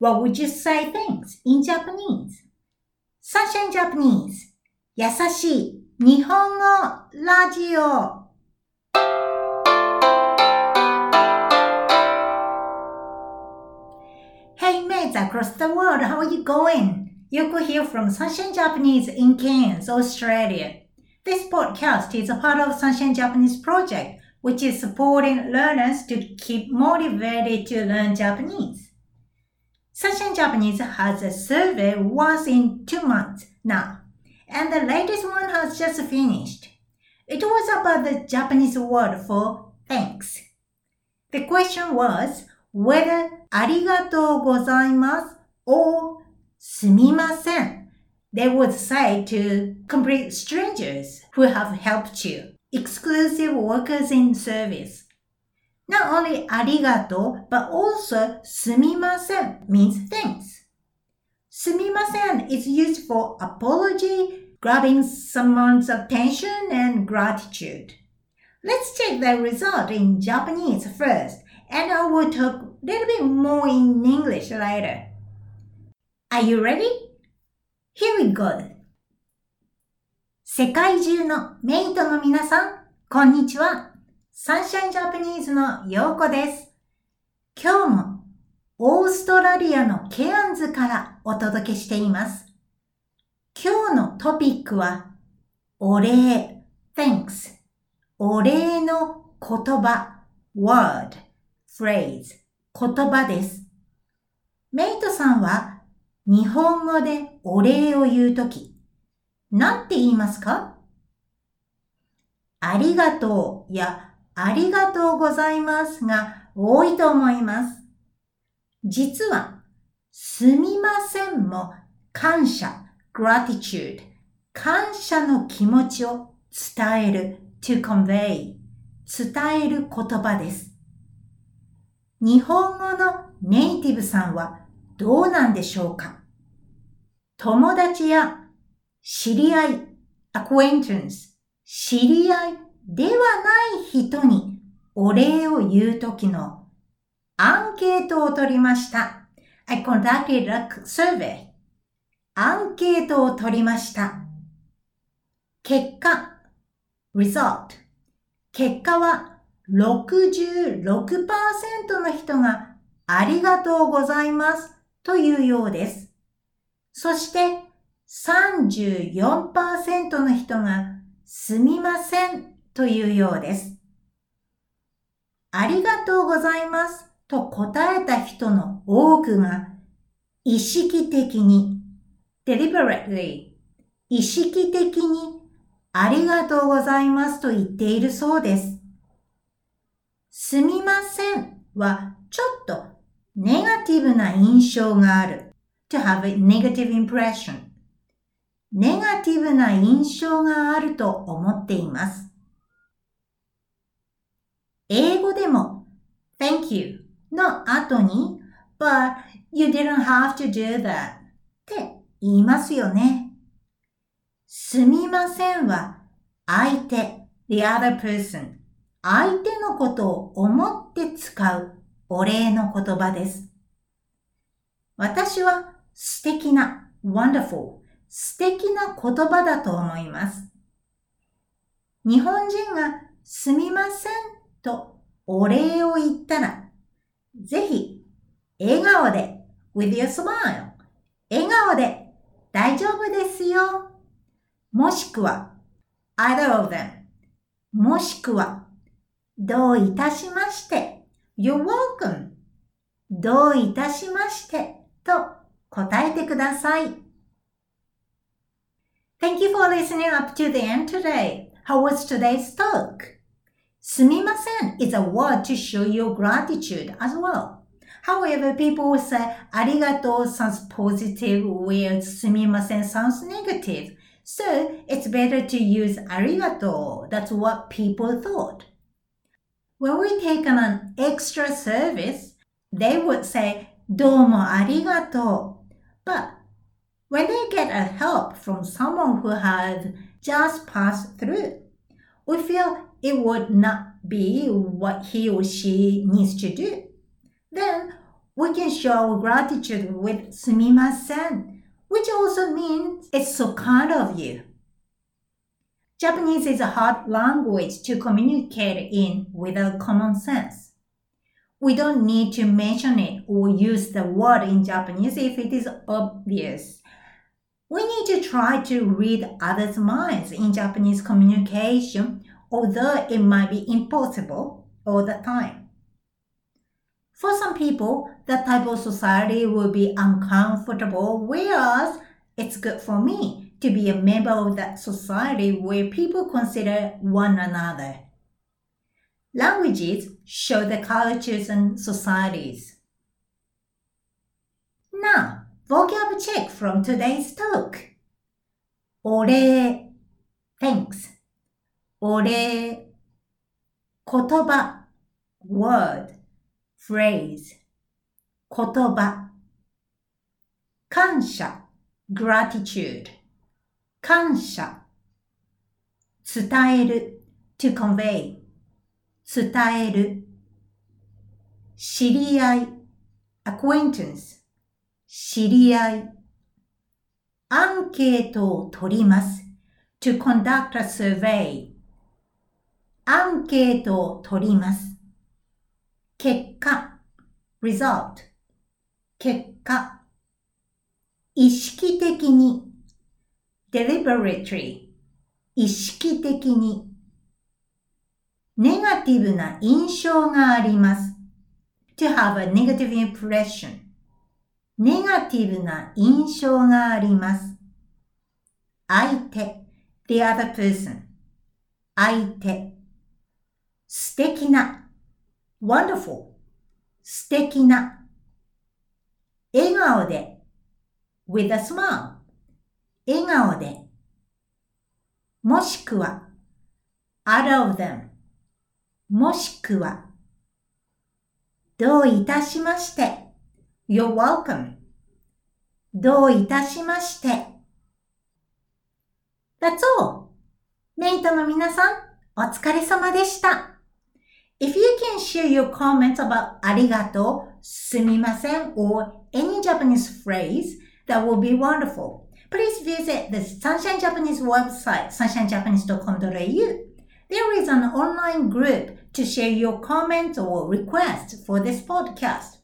What would you say thanks in Japanese? Sunshine Japanese 優しい日本語ラジオ Hey mates across the world, how are you going? Yoko here from Sunshine Japanese in Cairns, Australia. This podcast is a part of Sunshine Japanese project, which is supporting learners to keep motivated to learn Japanese. Sunshine Japanese has a survey once in two months now, and the latest one has just finished. It was about the Japanese word for thanks. The question was whether ありがとうございます or すみません they would say to complete strangers who have helped you, exclusive workers in service. Not only ありがとう but also すみません means thanks. すみません is used for apology, grabbing someone's attention and gratitude. Let's check the result in Japanese first and I will talk a little bit more in English later. Are you ready? Here we go! 世界中のメイトの皆さん、こんにちは。 サンシャインジャパニーズのヨーコです。今日もオーストラリアのケアンズからお届けしています。今日のトピックは、お礼、thanks、お礼の言葉、word、phrase、言葉です。メイトさんは日本語でお礼を言うとき、なんて言いますか？ありがとうやありがとうございますが多いと思います。実は、すみませんも感謝、gratitude、感謝の気持ちを伝える to convey 伝える言葉です。日本語のネイティブさんはどうなんでしょうか？友達や知り合い、acquaintance、知り合いではない人にお礼を言うときのアンケートを取りました。I conducted a survey. アンケートを取りました。結果、result。結果は66%の人がありがとうございますというようです。そして34%の人がすみませんというようです。ありがとうございますと答えた人の多くが意識的に deliberately 意識的にありがとうございますと言っているそうです。すみませんはちょっとネガティブな印象がある。to have a negative impression ネガティブな印象があると思っています。英語でも Thank you の後に But you didn't have to do that って言いますよね。すみませんは相手 the other person 相手のことを思って使うお礼の言葉です。私は素敵な wonderful 素敵な言葉だと思います。日本人がすみませんとお礼を言ったら、ぜひ笑顔で with your smile 笑顔で大丈夫ですよ。もしくは either of them もしくはどういたしまして You're welcome どういたしましてと答えてください。Thank you for listening up to the end today. How was today's talk? Sumimasen is a word to show your gratitude as well. However, people will say arigato sounds positive whereas sumimasen sounds negative. So it's better to use arigato. That's what people thought. When we take on an extra service, they would say domo arigato. But when they get a help from someone who has just passed through, we feel it would not be what he or she needs to do. Then we can show gratitude with sumimasen, which also means it's so kind of you. Japanese is a hard language to communicate in without common sense. We don't need to mention it or use the word in Japanese if it is obvious. We need to try to read others' minds in Japanese communication although it might be impossible all the time. For some people, that type of society will be uncomfortable, whereas it's good for me to be a member of that society where people consider one another. Languages show the cultures and societies. Now, vocab check from today's talk. お礼 thanks お礼言葉 word phrase 言葉感謝 gratitude 感謝伝える to convey 伝える知り合い acquaintance 知り合いアンケートを取ります to conduct a survey アンケートを取ります結果 result 結果意識的に deliberately 意識的にネガティブな印象があります。to have a negative impression ネガティブな印象があります。相手 the other person 相手素敵な wonderful 素敵な笑顔で with a smile 笑顔でもしくは out of them もしくはどういたしまして You're welcome どういたしまして。That's all メイトの皆さんお疲れ様でした。If you can share your comments about arigato, sumimasen, or any Japanese phrase, that would be wonderful. Please visit the Sunshine Japanese website, sunshinejapanese.com.au. There is an online group to share your comments or requests for this podcast.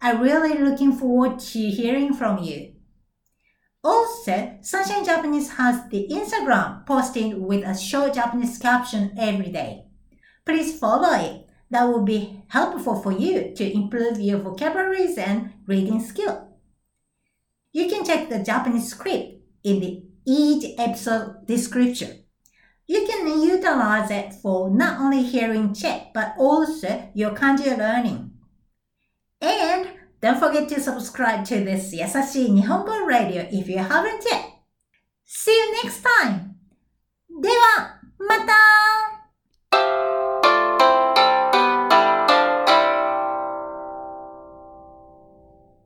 I'm really looking forward to hearing from you. Also, Sunshine Japanese has the Instagram posting with a short Japanese caption every day. Please follow it. That will be helpful for you to improve your vocabularies and reading skill. You can check the Japanese script in the each episode description. You can utilize it for not only hearing check but also your kanji learning. And don't forget to subscribe to this Yasashi Nihongo Radio if you haven't yet.